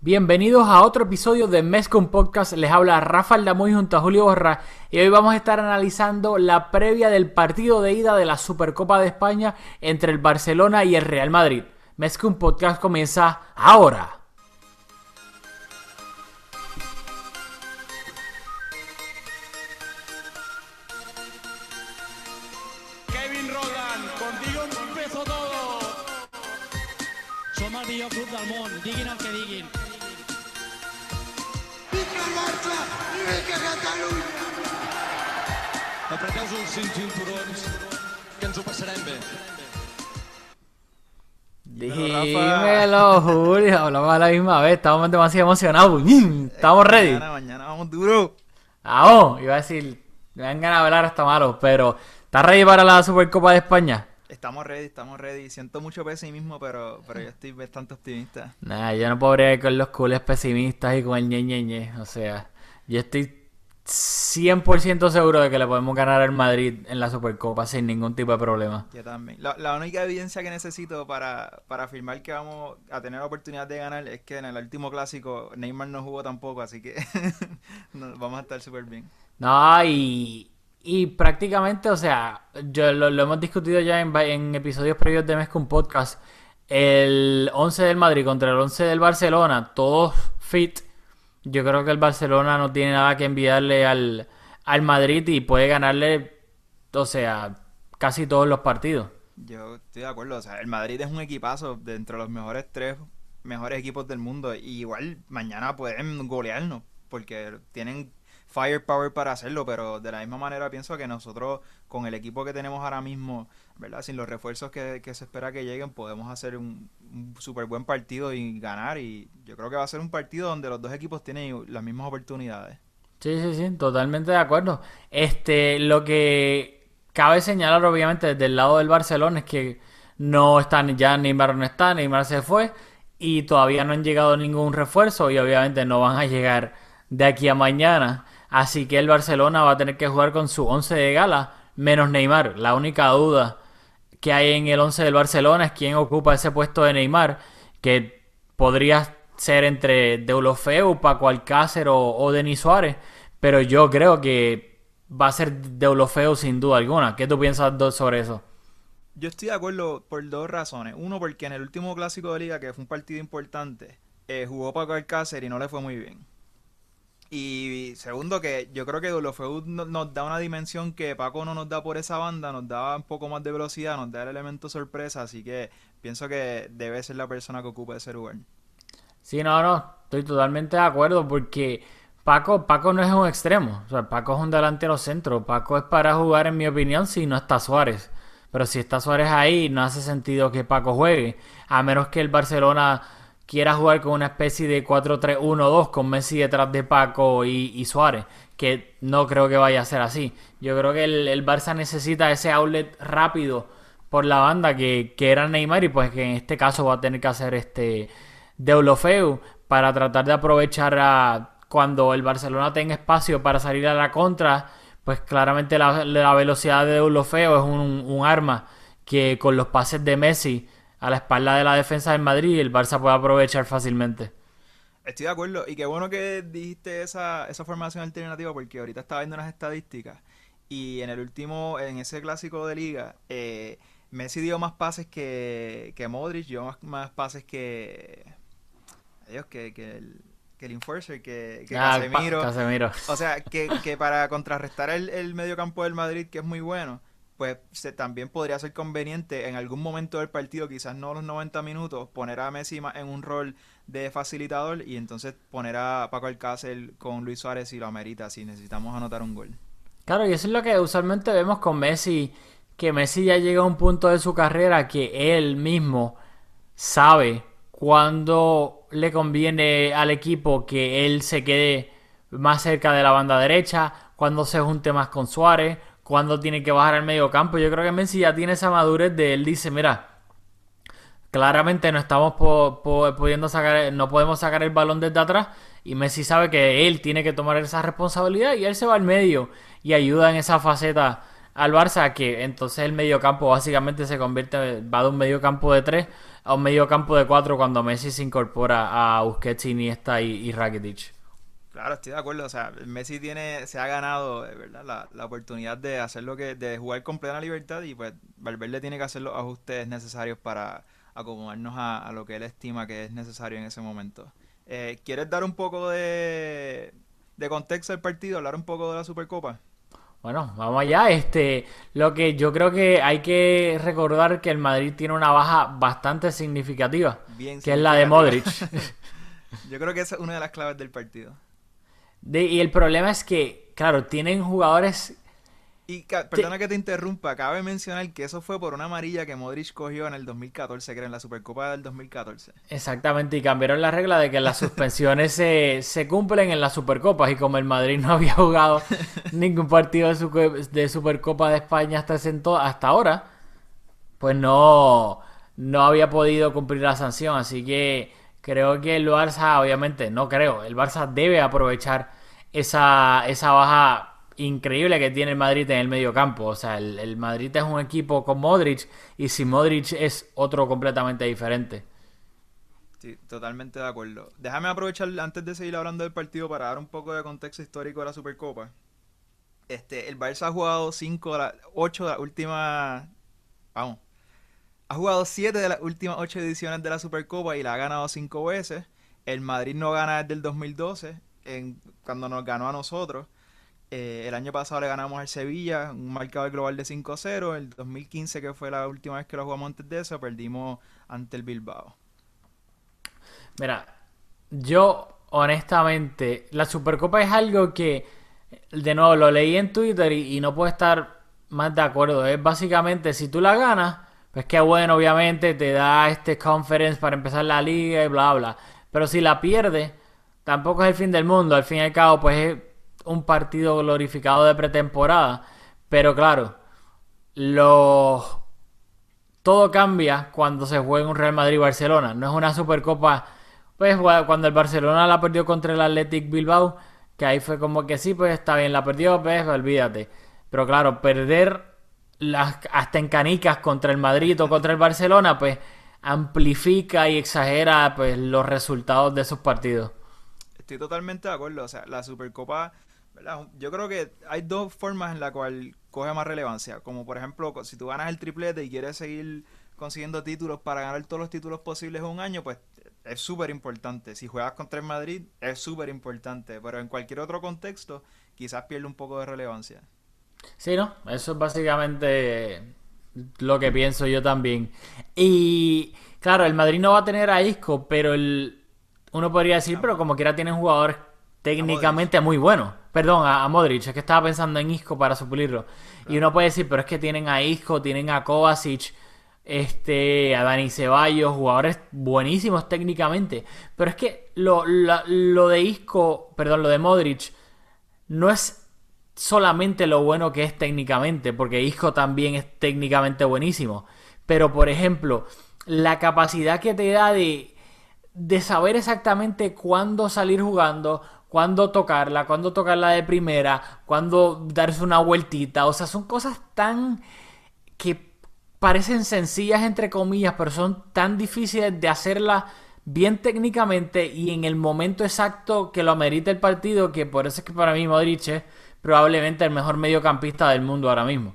Bienvenidos a otro episodio de Mescom Podcast. Les habla Rafael Damoy junto a Julio Borra y hoy vamos a estar analizando la previa del partido de ida de la Supercopa de España entre el Barcelona y el Real Madrid. Mescom Podcast comienza ahora. Cinturons, que ens ho passarem bé. Dímelo, Julio. Hablamos a la misma vez. Estamos demasiado emocionados. ¡Yin! Estamos ready. Mañana, mañana vamos duro. Vamos. Iba a decir, me dan ganas de hablar hasta malo, pero ¿estás ready para la Supercopa de España? Estamos ready, estamos ready. Siento mucho pesimismo, pero, pero yo estoy bastante optimista. Nah, yo no puedo bregar con los cules pesimistas y con el ñe, ñe, ñe. O sea, yo estoy 100% seguro de que le podemos ganar al Madrid en la Supercopa sin ningún tipo de problema. Yo también. La, la única evidencia que necesito para, para afirmar que vamos a tener la oportunidad de ganar es que en el último clásico Neymar no jugó tampoco, así que vamos a estar súper bien. No, y, y prácticamente, o sea, yo lo, lo hemos discutido ya en, episodios previos de Mes con Podcast. El 11 del Madrid contra el 11 del Barcelona, todos fit. Yo creo que el Barcelona no tiene nada que enviarle al, al Madrid y puede ganarle, o sea, casi todos los partidos. Yo estoy de acuerdo. O sea, el Madrid es un equipazo de entre los mejores tres mejores equipos del mundo. Y igual mañana pueden golearnos porque tienen firepower para hacerlo. Pero de la misma manera pienso que nosotros, con el equipo que tenemos ahora mismo, ¿verdad? Sin los refuerzos que, se espera que lleguen, podemos hacer un, un súper buen partido y ganar. Y yo creo que va a ser un partido donde los dos equipos tienen las mismas oportunidades. Sí, sí, sí, totalmente de acuerdo. Este, lo que cabe señalar, obviamente, desde el lado del Barcelona es que no están, ya Neymar no está, Neymar se fue y todavía no han llegado ningún refuerzo y obviamente no van a llegar de aquí a mañana. Así que el Barcelona va a tener que jugar con su 11 de gala, menos Neymar. La única duda que hay en el 11 del Barcelona es quién ocupa ese puesto de Neymar, que podría ser entre Deulofeu, Paco Alcácer o, Denis Suárez, pero yo creo que va a ser Deulofeu sin duda alguna. ¿Qué tú piensas sobre eso? Yo estoy de acuerdo por dos razones. Uno, porque en el último clásico de liga, que fue un partido importante, eh, jugó Paco Alcácer y no le fue muy bien. Y segundo, que yo creo que Dolofeu no- nos da una dimensión que Paco no nos da por esa banda, nos da un poco más de velocidad, nos da el elemento sorpresa, así que pienso que debe ser la persona que ocupe ese lugar. Sí, no, no, estoy totalmente de acuerdo porque Paco, Paco no es un extremo, o sea, Paco es un delantero centro, Paco es para jugar en mi opinión si no está Suárez, pero si está Suárez ahí no hace sentido que Paco juegue, a menos que el Barcelona quiera jugar con una especie de 4-3-1-2 con Messi detrás de Paco y, Suárez, que no creo que vaya a ser así. Yo creo que el, el Barça necesita ese outlet rápido por la banda que, que era Neymar y pues que en este caso va a tener que hacer este Deulofeu para tratar de aprovechar a cuando el Barcelona tenga espacio para salir a la contra, pues claramente la, la velocidad de Deulofeu es un, un arma que con los pases de Messi a la espalda de la defensa del Madrid el Barça puede aprovechar fácilmente. Estoy de acuerdo, y qué bueno que dijiste esa, esa formación alternativa, porque ahorita estaba viendo unas estadísticas, y en el último, en ese clásico de liga, eh, Messi dio más pases que, que Modric, dio más, más pases que... Adiós, que, que el, que el Enforcer, que, que Ah, Casemiro. Casemiro. O sea, que, que para contrarrestar el, el medio campo del Madrid, que es muy bueno, pues se, también podría ser conveniente en algún momento del partido, quizás no los 90 minutos, poner a Messi en un rol de facilitador y entonces poner a Paco Alcácer con Luis Suárez si lo amerita, si necesitamos anotar un gol. Claro, y eso es lo que usualmente vemos con Messi, que Messi ya llega a un punto de su carrera que él mismo sabe cuándo le conviene al equipo que él se quede más cerca de la banda derecha, cuando se junte más con Suárez, cuando tiene que bajar al medio campo. Yo creo que Messi ya tiene esa madurez de él dice, mira, claramente no estamos pudiendo sacar, no podemos sacar el balón desde atrás y Messi sabe que él tiene que tomar esa responsabilidad y él se va al medio y ayuda en esa faceta al Barça que entonces el medio campo básicamente se convierte, va de un medio campo de tres a un medio campo de cuatro cuando Messi se incorpora a Busquets, Iniesta y, y Rakitic. Claro, estoy de acuerdo. O sea, Messi tiene, se ha ganado, ¿verdad? La, la oportunidad de hacer lo que, de jugar con plena libertad y pues Valverde tiene que hacer los ajustes necesarios para acomodarnos a, lo que él estima que es necesario en ese momento. Eh, ¿Quieres dar un poco de, de contexto del partido, hablar un poco de la Supercopa? Bueno, vamos allá. Este, lo que yo creo que hay que recordar que el Madrid tiene una baja bastante significativa, que es la de Modric. yo creo que esa es una de las claves del partido y el problema es que, claro, tienen jugadores... Y perdona que te interrumpa, cabe mencionar que eso fue por una amarilla que Modric cogió en el 2014, que era en la Supercopa del 2014. Exactamente, y cambiaron la regla de que las suspensiones se, se, cumplen en las Supercopas, y como el Madrid no había jugado ningún partido de, de Supercopa de España hasta, hasta ahora, pues no, no había podido cumplir la sanción, así que Creo que el Barça, obviamente, no creo, el Barça debe aprovechar esa, esa baja increíble que tiene el Madrid en el medio campo. O sea, el, Madrid es un equipo con Modric y sin Modric es otro completamente diferente. Sí, totalmente de acuerdo. Déjame aprovechar antes de seguir hablando del partido para dar un poco de contexto histórico de la Supercopa. Este, el Barça ha jugado 5 8 de las últimas vamos, ha jugado 7 de las últimas 8 ediciones de la Supercopa y la ha ganado 5 veces. El Madrid no gana desde el 2012, en, cuando nos ganó a nosotros. Eh, el año pasado le ganamos al Sevilla, un marcador global de 5-0. El 2015, que fue la última vez que lo jugamos antes de eso, perdimos ante el Bilbao. Mira, yo honestamente, la Supercopa es algo que, de nuevo, lo leí en Twitter y no puedo estar más de acuerdo. Es básicamente, si tú la ganas, pues qué bueno, obviamente, te da este conference para empezar la liga y bla, bla. Pero si la pierde, tampoco es el fin del mundo. Al fin y al cabo, pues es un partido glorificado de pretemporada. Pero claro, lo... todo cambia cuando se juega un Real Madrid-Barcelona. No es una Supercopa. Pues cuando el Barcelona la perdió contra el Athletic Bilbao, que ahí fue como que sí, pues está bien, la perdió, pues olvídate. Pero claro, perder las, hasta en canicas contra el Madrid o contra el Barcelona, pues amplifica y exagera pues los resultados de esos partidos. Estoy totalmente de acuerdo, o sea, la Supercopa, yo creo que hay dos formas en la cual coge más relevancia, como por ejemplo, si tú ganas el triplete y quieres seguir consiguiendo títulos para ganar todos los títulos posibles un año, pues es súper importante. Si juegas contra el Madrid, es súper importante, pero en cualquier otro contexto, quizás pierde un poco de relevancia. Sí, ¿no? Eso es básicamente lo que pienso yo también. Y claro, el Madrid no va a tener a Isco, pero el uno podría decir, pero como quiera tienen jugadores técnicamente muy buenos. Perdón, a, Modric, es que estaba pensando en Isco para suplirlo. Y uno puede decir, pero es que tienen a Isco, tienen a Kovacic, este, a Dani Ceballos, jugadores buenísimos técnicamente. Pero es que lo, lo de Isco, perdón, lo de Modric, no es solamente lo bueno que es técnicamente, porque Isco también es técnicamente buenísimo. Pero, por ejemplo, la capacidad que te da de, de saber exactamente cuándo salir jugando, cuándo tocarla, cuándo tocarla de primera, cuándo darse una vueltita. O sea, son cosas tan que parecen sencillas entre comillas, pero son tan difíciles de hacerla bien técnicamente y en el momento exacto que lo amerita el partido, que por eso es que para mí Modric probablemente el mejor mediocampista del mundo ahora mismo.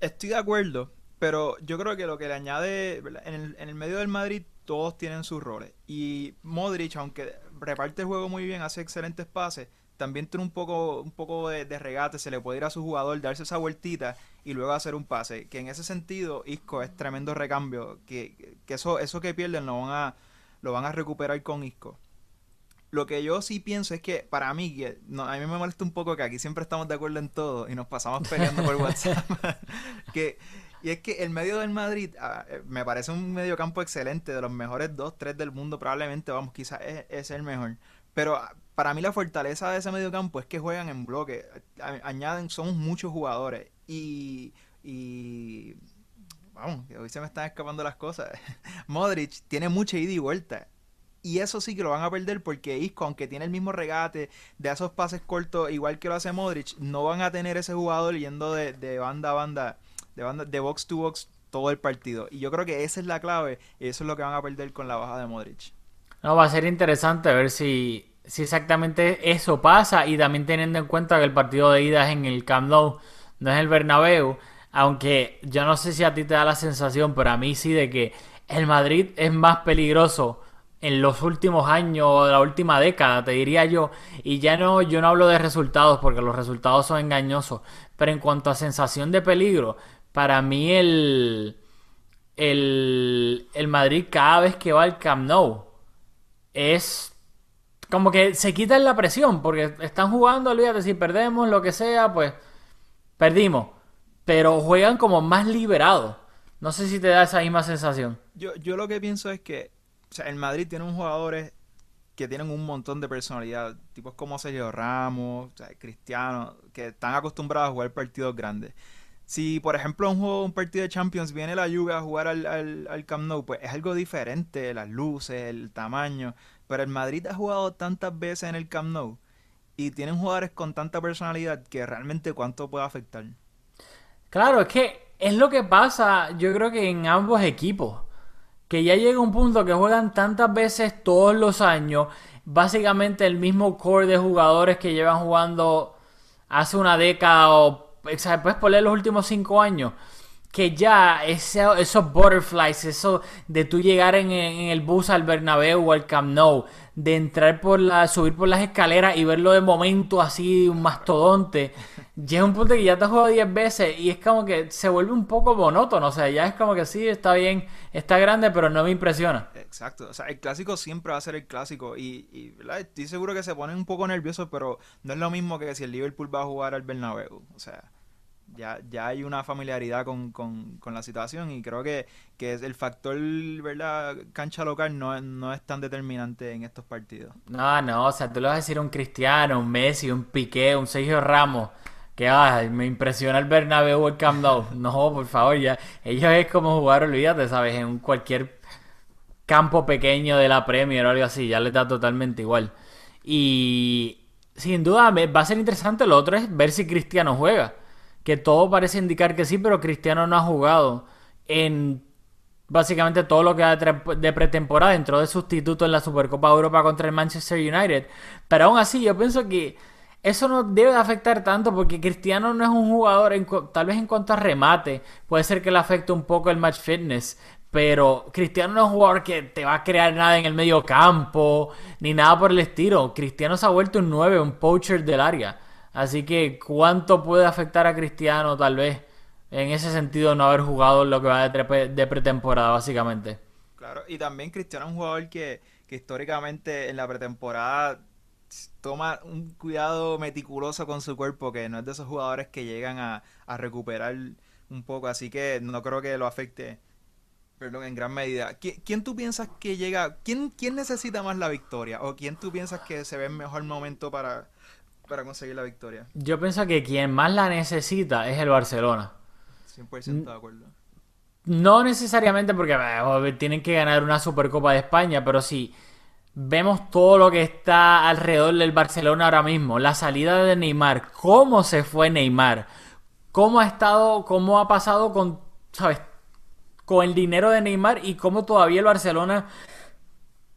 Estoy de acuerdo, pero yo creo que lo que le añade en el, medio del Madrid todos tienen sus roles y Modric aunque reparte el juego muy bien, hace excelentes pases, también tiene un poco, un poco de, regate, se le puede ir a su jugador, darse esa vueltita y luego hacer un pase. Que en ese sentido, Isco es tremendo recambio. Que, que eso, eso que pierden lo van a, lo van a recuperar con Isco. Lo que yo sí pienso es que para mí, que a mí me molesta un poco que aquí siempre estamos de acuerdo en todo y nos pasamos peleando por WhatsApp. que, Y es que el medio del Madrid ah, eh, me parece un mediocampo excelente, de los mejores dos, tres del mundo, probablemente, vamos, quizás es, es el mejor. Pero ah, para mí la fortaleza de ese mediocampo es que juegan en bloque, a- añaden, son muchos jugadores y, y vamos, que hoy se me están escapando las cosas. Modric tiene mucha ida y vuelta. Y eso sí que lo van a perder porque Isco, aunque tiene el mismo regate de esos pases cortos, igual que lo hace Modric, no van a tener ese jugador yendo de, de banda a banda, de banda, de box to box todo el partido. Y yo creo que esa es la clave, y eso es lo que van a perder con la baja de Modric. No, va a ser interesante ver si, si exactamente eso pasa y también teniendo en cuenta que el partido de ida es en el Camp Nou, no es el Bernabéu, aunque yo no sé si a ti te da la sensación, pero a mí sí de que el Madrid es más peligroso en los últimos años de la última década, te diría yo, y ya no, yo no hablo de resultados porque los resultados son engañosos, pero en cuanto a sensación de peligro, para mí el, el, el Madrid cada vez que va al Camp Nou es como que se quitan la presión porque están jugando, olvídate, si perdemos, lo que sea, pues perdimos, pero juegan como más liberados. No sé si te da esa misma sensación. Yo, yo lo que pienso es que o sea, el Madrid tiene unos jugadores que tienen un montón de personalidad, tipos como Sergio Ramos, Cristiano, que están acostumbrados a jugar partidos grandes. Si, por ejemplo, un juego, un partido de Champions viene la Juve a jugar al, al, al Camp Nou, pues es algo diferente, las luces, el tamaño. Pero el Madrid ha jugado tantas veces en el Camp Nou y tienen jugadores con tanta personalidad que realmente cuánto puede afectar. Claro, es que es lo que pasa, yo creo que en ambos equipos. Que ya llega un punto que juegan tantas veces todos los años, básicamente el mismo core de jugadores que llevan jugando hace una década o puedes poner los últimos cinco años, que ya ese- esos butterflies, eso de tú llegar en, en el bus al Bernabéu o al Camp Nou, de entrar por la, subir por las escaleras y verlo de momento así, un mastodonte, llega un punto que ya te has jugado 10 veces y es como que se vuelve un poco monótono, o sea, ya es como que sí, está bien, está grande, pero no me impresiona. Exacto, o sea, el clásico siempre va a ser el clásico y, y, ¿verdad? estoy seguro que se ponen un poco nerviosos, pero no es lo mismo que si el Liverpool va a jugar al Bernabéu, o sea, ya, ya hay una familiaridad con, con, con la situación y creo que, que es el factor, ¿verdad? Cancha local no, es- no es tan determinante en estos partidos. No, no, o sea, tú le vas a decir a un Cristiano, un Messi, un Piqué, un Sergio Ramos, que ay, me impresiona el Bernabéu o el Camp Nou. No, por favor, ya. Ellos es como jugar, olvídate, ¿sabes? En cualquier campo pequeño de la Premier o algo así, ya les da totalmente igual. Y sin duda va a ser interesante. Lo otro es ver si Cristiano juega. Que todo parece indicar que sí, pero Cristiano no ha jugado en básicamente todo lo que da de pretemporada. Entró de sustituto en la Supercopa de Europa contra el Manchester United. Pero aún así, yo pienso que eso no debe de afectar tanto porque Cristiano no es un jugador, en tal vez en cuanto a remate, puede ser que le afecte un poco el match fitness. Pero Cristiano no es un jugador que te va a crear nada en el medio campo, ni nada por el estilo. Cristiano se ha vuelto un 9, un poacher del área. Así que, ¿cuánto puede afectar a Cristiano, tal vez, en ese sentido, no haber jugado lo que va de, pretemporada, básicamente? Claro, y también Cristiano es un jugador que, que históricamente en la pretemporada toma un cuidado meticuloso con su cuerpo, que no es de esos jugadores que llegan a, a recuperar un poco, así que no creo que lo afecte, perdón, en gran medida. ¿Qui- ¿Quién, tú piensas que llega, quién, quién necesita más la victoria? ¿O quién tú piensas que se ve en mejor momento para, para conseguir la victoria? Yo pienso que quien más la necesita es el Barcelona. 100% de acuerdo. No necesariamente porque eh, tienen que ganar una Supercopa de España, pero si vemos todo lo que está alrededor del Barcelona ahora mismo, la salida de Neymar, cómo se fue Neymar, cómo ha estado, cómo ha pasado con, ¿sabes? Con el dinero de Neymar y cómo todavía el Barcelona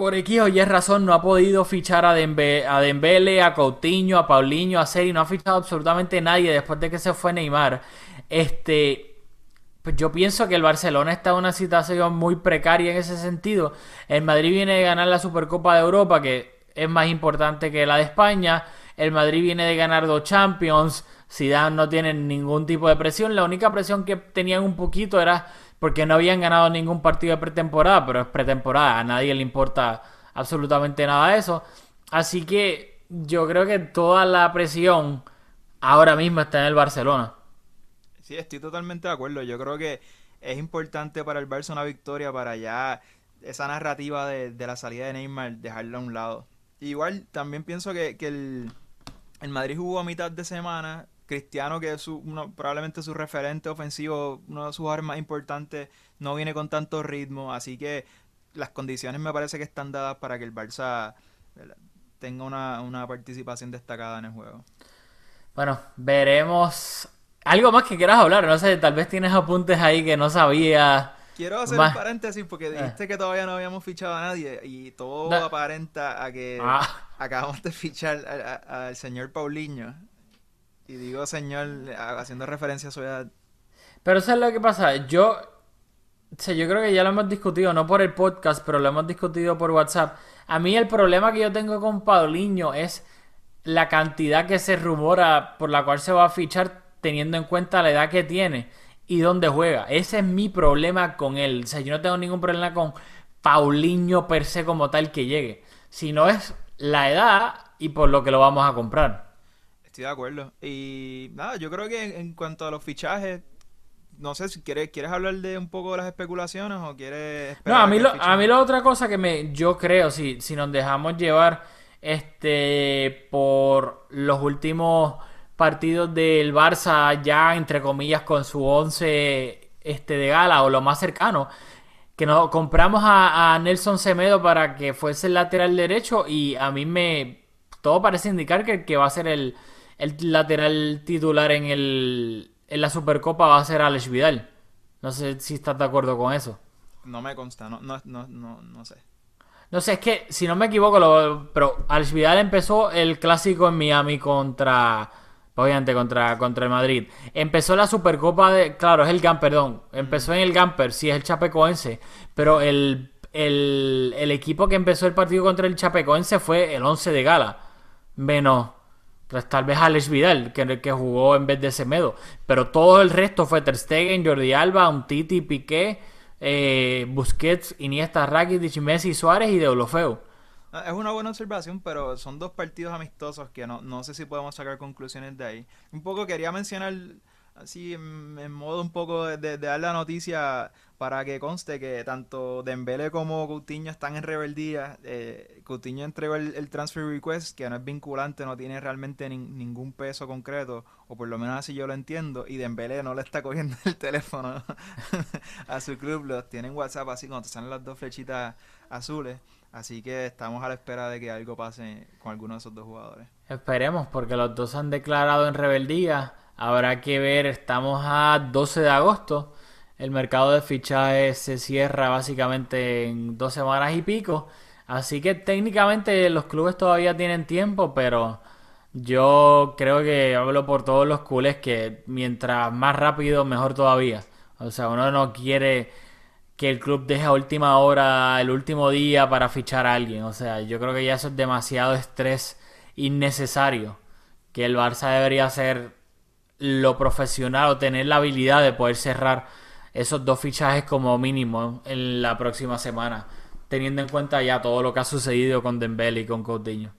por X o Y razón no ha podido fichar a, a Dembele, a Coutinho, a Paulinho, a Seri, no ha fichado absolutamente nadie después de que se fue Neymar. Este, pues yo pienso que el Barcelona está en una situación muy precaria en ese sentido. El Madrid viene de ganar la Supercopa de Europa, que es más importante que la de España. El Madrid viene de ganar dos Champions. Zidane no tiene ningún tipo de presión. La única presión que tenían un poquito era porque no habían ganado ningún partido de pretemporada, pero es pretemporada, a nadie le importa absolutamente nada de eso. Así que yo creo que toda la presión ahora mismo está en el Barcelona. Sí, estoy totalmente de acuerdo. Yo creo que es importante para el Barça una victoria para ya esa narrativa de, de la salida de Neymar dejarla a un lado. Igual también pienso que, que el, el Madrid jugó a mitad de semana. Cristiano, que es su, uno- probablemente su referente ofensivo, uno de sus más importantes, no viene con tanto ritmo. Así que las condiciones me parece que están dadas para que el Barça ¿verdad? tenga una, una participación destacada en el juego. Bueno, veremos. Algo más que quieras hablar, no sé, tal vez tienes apuntes ahí que no sabía. Quiero hacer Más- un paréntesis porque dijiste que todavía no habíamos fichado a nadie y todo aparenta a que Ah. acabamos de fichar al señor Paulinho. Y digo señor haciendo referencia a su edad. Pero ¿sabes lo que pasa? Yo, o yo creo que ya lo hemos discutido, no por el podcast, pero lo hemos discutido por WhatsApp. A mí el problema que yo tengo con Paulinho es la cantidad que se rumora por la cual se va a fichar teniendo en cuenta la edad que tiene y dónde juega. Ese es mi problema con él. O sea, yo no tengo ningún problema con Paulinho per se como tal que llegue. Sino es la edad y por lo que lo vamos a comprar. Estoy de acuerdo. Y nada, yo creo que en, en cuanto a los fichajes, no sé si quieres, quieres hablar de un poco de las especulaciones o quieres No, a mí, que lo, a mí la otra cosa que me, yo creo, si, si nos dejamos llevar este por los últimos partidos del Barça, ya entre comillas con su 11 este, de gala o lo más cercano, que nos compramos a, a Nelson Semedo para que fuese el lateral derecho y a mí me todo parece indicar que que va a ser el, el lateral titular en, el, en la Supercopa va a ser Alex Vidal. No sé si estás de acuerdo con eso. No me consta, no, no, no, no, no sé. No sé, es que si no me equivoco, lo- pero Alex Vidal empezó el clásico en Miami contra. Obviamente contra, contra el Madrid. Empezó la Supercopa de. Claro, es el GAM, perdón. Empezó en el Gamper, sí, es el Chapecoense. Pero el, el, el equipo que empezó el partido contra el Chapecoense fue el 11 de gala. Menos. Pues tal vez Alex Vidal, que, que jugó en vez de Semedo. Pero todo el resto fue Ter Stegen, Jordi Alba, Umtiti, Piqué, eh, Busquets, Iniesta, Rakitic, Messi, Suárez y Deulofeu. Ah, Es una buena observación, pero son dos partidos amistosos que no, no sé si podemos sacar conclusiones de ahí. Un poco quería mencionar, así en, modo un poco de, dar la noticia para que conste que tanto Dembélé como Coutinho están en rebeldía. Eh, Coutinho entregó el, el transfer request, que no es vinculante, no tiene realmente nin- ningún peso concreto, o por lo menos así yo lo entiendo, y Dembélé no le está cogiendo el teléfono a su club, los tiene en WhatsApp así cuando te salen las dos flechitas azules. Así que estamos a la espera de que algo pase con alguno de esos dos jugadores. Esperemos, porque los dos han declarado en rebeldía. Habrá que ver, estamos a 12 de agosto. El mercado de fichajes se cierra básicamente en dos semanas y pico. Así que técnicamente los clubes todavía tienen tiempo, pero yo creo que hablo por todos los culés que mientras más rápido, mejor todavía. O sea, uno no quiere que el club deje a última hora, el último día para fichar a alguien. O sea, yo creo que ya eso es demasiado estrés innecesario. Que el Barça debería ser lo profesional o tener la habilidad de poder cerrar esos dos fichajes como mínimo en la próxima semana, teniendo en cuenta ya todo lo que ha sucedido con Dembélé y con Coutinho.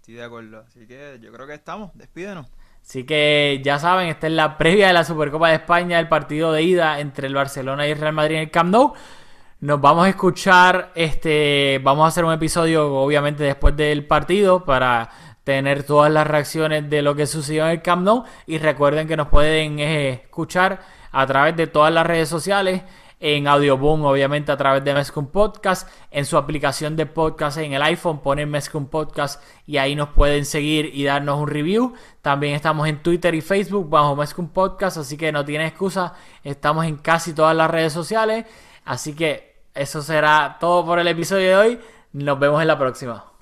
Estoy de acuerdo. Así que yo creo que estamos. Despídenos. Así que ya saben, esta es la previa de la Supercopa de España, el partido de ida entre el Barcelona y el Real Madrid en el Camp Nou. Nos vamos a escuchar, este, vamos a hacer un episodio obviamente después del partido para tener todas las reacciones de lo que sucedió en el Camp Nou y recuerden que nos pueden eh, escuchar a través de todas las redes sociales en Audioboom, obviamente a través de Mezcum Podcast, en su aplicación de podcast en el iPhone ponen Mezcum Podcast y ahí nos pueden seguir y darnos un review. También estamos en Twitter y Facebook bajo Mezcum Podcast, así que no tiene excusa, estamos en casi todas las redes sociales, así que eso será todo por el episodio de hoy. Nos vemos en la próxima.